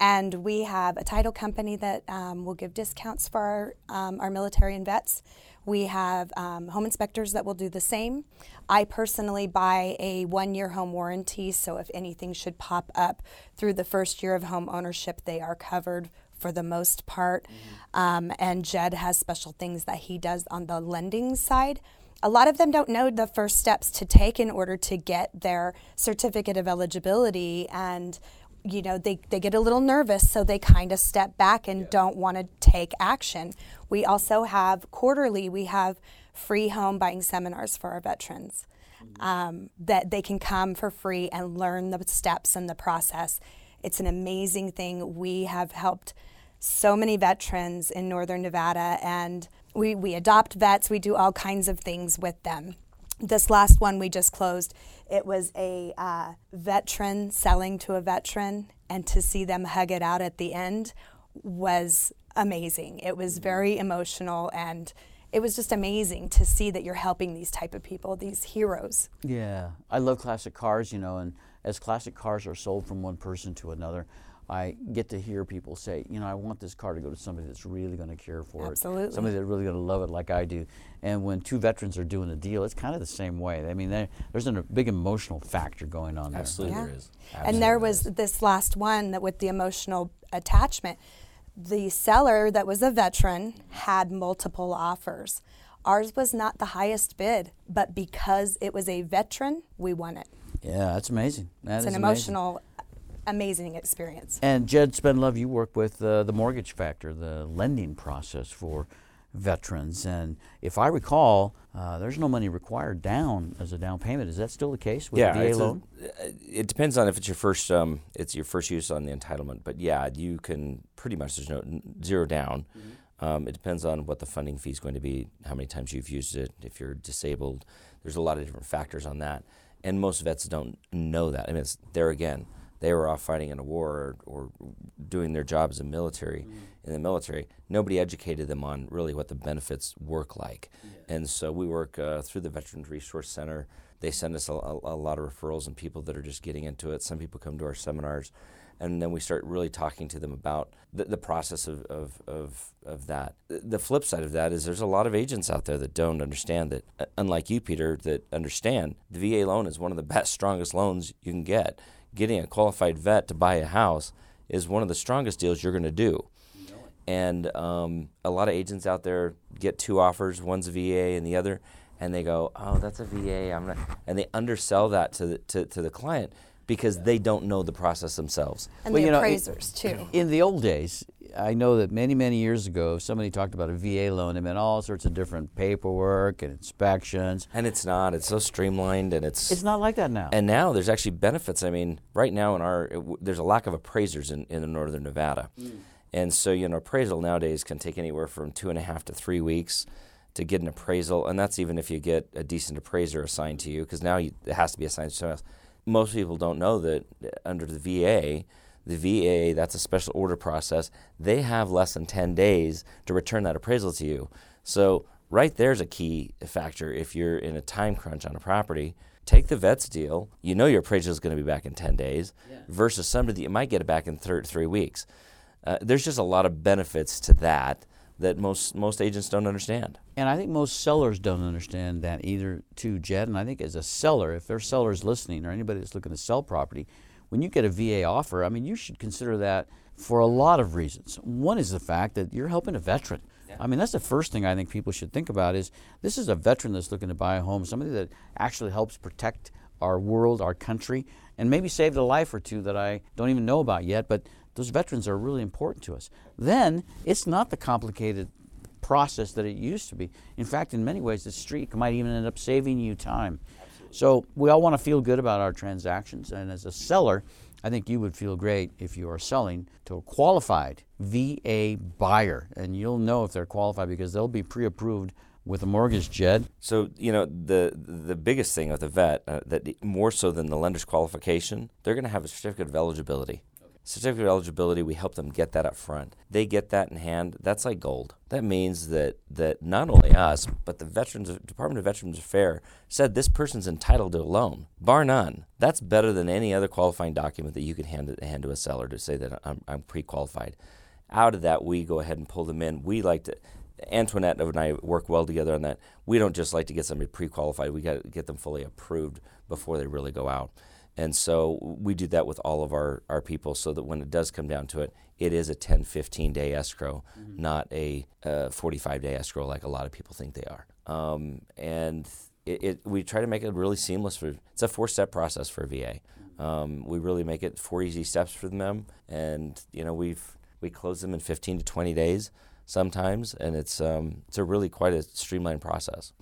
And we have a title company that um, will give discounts for our, um, our military and vets. We have um, home inspectors that will do the same. I personally buy a one year home warranty, so if anything should pop up through the first year of home ownership, they are covered for the most part. Um, and Jed has special things that he does on the lending side. A lot of them don't know the first steps to take in order to get their certificate of eligibility. And you know they, they get a little nervous so they kind of step back and don't want to take action. We also have quarterly we have free home buying seminars for our veterans um, that they can come for free and learn the steps and the process. It's an amazing thing. We have helped so many veterans in northern nevada and we, we adopt vets we do all kinds of things with them this last one we just closed, it was a uh, veteran selling to a veteran, and to see them hug it out at the end was amazing. It was very emotional, and it was just amazing to see that you're helping these type of people, these heroes. Yeah, I love classic cars, you know, and as classic cars are sold from one person to another, I get to hear people say, you know, I want this car to go to somebody that's really going to care for Absolutely. it. Somebody that's really going to love it like I do. And when two veterans are doing a deal, it's kind of the same way. I mean, there's a big emotional factor going on there. Absolutely, Yeah. there is. and there was there is. this last one that with the emotional attachment, the seller that was a veteran had multiple offers. Ours was not the highest bid, but because it was a veteran, we won it. Yeah, that's amazing. That It's an is amazing. emotional, amazing experience. And Jed Spendlove, you work with uh, the mortgage factor, the lending process for veterans. And if I recall, uh, there's no money required down as a down payment. Is that still the case with yeah, the VA it's a- it depends on if it's your first um, it's your first use on the entitlement. But yeah, you can pretty much there's no zero down. Um, it depends on what the funding fee is going to be, how many times you've used it, if you're disabled. There's a lot of different factors on that, and most vets don't know that. I mean, it's there again. They were off fighting in a war or, or doing their job as a military in the military. Nobody educated them on really what the benefits work like, and so we work uh, through the Veterans Resource Center. They send us a, a, a lot of referrals and people that are just getting into it. Some people come to our seminars, and then we start really talking to them about the, the process of, of, of, of that. The flip side of that is there's a lot of agents out there that don't understand that, uh, unlike you, Peter, that understand the VA loan is one of the best, strongest loans you can get. Getting a qualified vet to buy a house is one of the strongest deals you're going to do. And um, a lot of agents out there get two offers, one's a VA and the other, and they go, "Oh, that's a VA." I'm not, and they undersell that to the, to, to the client because they don't know the process themselves. And Well, the you know, it- appraisers too. In the old days, I know that many, many years ago, if somebody talked about a VA loan, it meant all sorts of different paperwork and inspections. And it's not. It's so streamlined, and it's It's not like that now. And now there's actually benefits. I mean, right now in our it there's a lack of appraisers in, in northern Nevada, and so you know appraisal nowadays can take anywhere from two and a half to three weeks to get an appraisal, and that's even if you get a decent appraiser assigned to you, because now you, it has to be assigned to someone else. Most people don't know that uh, under the VA, the VA that's a special order process. They have less than ten days to return that appraisal to you. So right there's a key factor if you're in a time crunch on a property take the vets deal you know your appraisal is going to be back in 10 days versus somebody that you might get it back in thir- three weeks uh, there's just a lot of benefits to that that most most agents don't understand And I think most sellers don't understand that either, too, Jed. And I think as a seller, if there's sellers listening or anybody that's looking to sell property, when you get a VA offer, I mean, you should consider that for a lot of reasons. One is the fact that you're helping a veteran. I mean, that's the first thing I think people should think about is this is a veteran that's looking to buy a home, somebody that actually helps protect our world, our country, and maybe saved a life or two that I don't even know about yet, but those veterans are really important to us. Then it's not the complicated process that it used to be. In fact, in many ways, the street might even end up saving you time. So we all want to feel good about our transactions, and as a seller, I think you would feel great if you are selling to a qualified VA buyer, and you'll know if they're qualified because they'll be pre-approved with a mortgage, Jed. So you know the the biggest thing with a vet uh, that more so than the lender's qualification, they're going to have a certificate of eligibility. Certificate of eligibility, we help them get that up front. They get that in hand. That's like gold. That means that that not only us, but the Veterans Department of Veterans Affairs said this person's entitled to a loan, bar none. That's better than any other qualifying document that you could hand hand to a seller to say that I'm, I'm pre-qualified. Out of that, we go ahead and pull them in. We like to. Antoinette and I work well together on that. We don't just like to get somebody pre-qualified. We got to get them fully approved before they really go out. And so we do that with all of our, our people so that when it does come down to it, it is a 10, 15 day escrow, not a uh, 45 day escrow like a lot of people think they are. Um, and it, it, we try to make it really seamless. For, it's a four step process for VA. Um, we really make it four easy steps for them. And, you know, we've, we close them in 15 to 20 days sometimes. And it's, um, it's a really quite a streamlined process.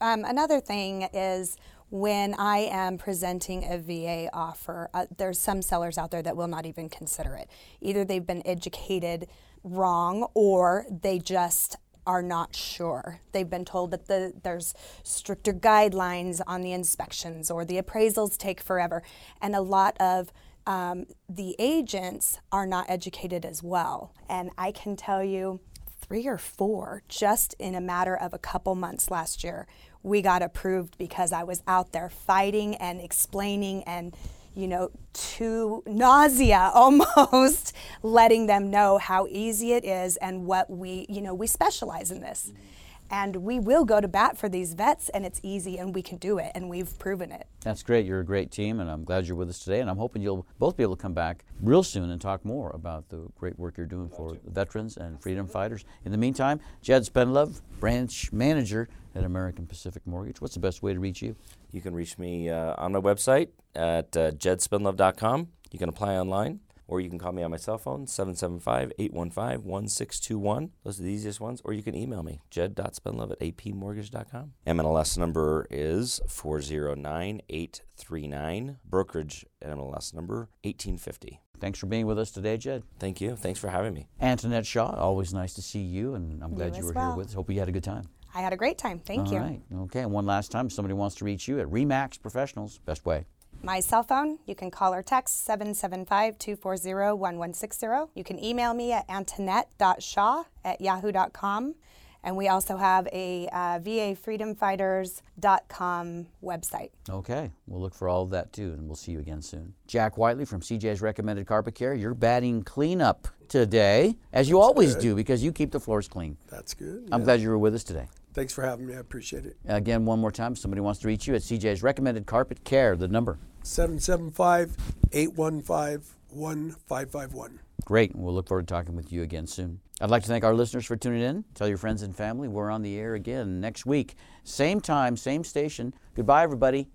Um, another thing is when I am presenting a VA offer, uh, there's some sellers out there that will not even consider it. Either they've been educated wrong or they just are not sure. They've been told that the, there's stricter guidelines on the inspections or the appraisals take forever. And a lot of um, the agents are not educated as well. And I can tell you, three or four just in a matter of a couple months last year. We got approved because I was out there fighting and explaining and, you know, to nausea [laughs] almost, letting them know how easy it is and what we, you know, we specialize in this. Mm-hmm. And we will go to bat for these vets, and it's easy, and we can do it, and we've proven it. That's great. You're a great team, and I'm glad you're with us today. And I'm hoping you'll both be able to come back real soon and talk more about the great work you're doing for veterans and freedom fighters. In the meantime, Jed Spendlove, branch manager at American Pacific Mortgage. What's the best way to reach you? You can reach me uh, on my website at uh, jedspendlove.com. You can apply online, or you can call me on my cell phone, 775 815 1621. Those are the easiest ones. Or you can email me, jed.spendlove at apmortgage.com. MLS number is 409 839. Brokerage MLS number 1850. Thanks for being with us today, Jed. Thank you. Thanks for having me. Antoinette Shaw, always nice to see you, and I'm glad You you, as were here with us. Hope you had a good time. I had a great time. Thank All you. right. Okay. And one last time, if somebody wants to reach you at Remax Professionals, best way. My cell phone, you can call or text 775 240 1160. You can email me at antoinette.shaw at yahoo.com. And we also have a uh, VAFreedomFighters.com website. Okay, we'll look for all of that too, and we'll see you again soon. Jack Whiteley from CJ's Recommended Carpet Care. You're batting cleanup today, as you always do, because you keep the floors clean. That's good. I'm yeah. glad you were with us today. Thanks for having me. I appreciate it. Again, one more time, if somebody wants to reach you at CJ's Recommended Carpet Care, the number. 775 815 1551. Great. We'll look forward to talking with you again soon. I'd like to thank our listeners for tuning in. Tell your friends and family we're on the air again next week. Same time, same station. Goodbye, everybody.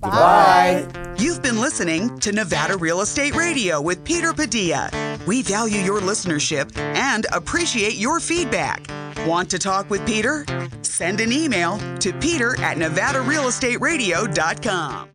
Bye. Goodbye. You've been listening to Nevada Real Estate Radio with Peter Padilla. We value your listenership and appreciate your feedback. Want to talk with Peter? Send an email to peter at nevadarealestateradio.com.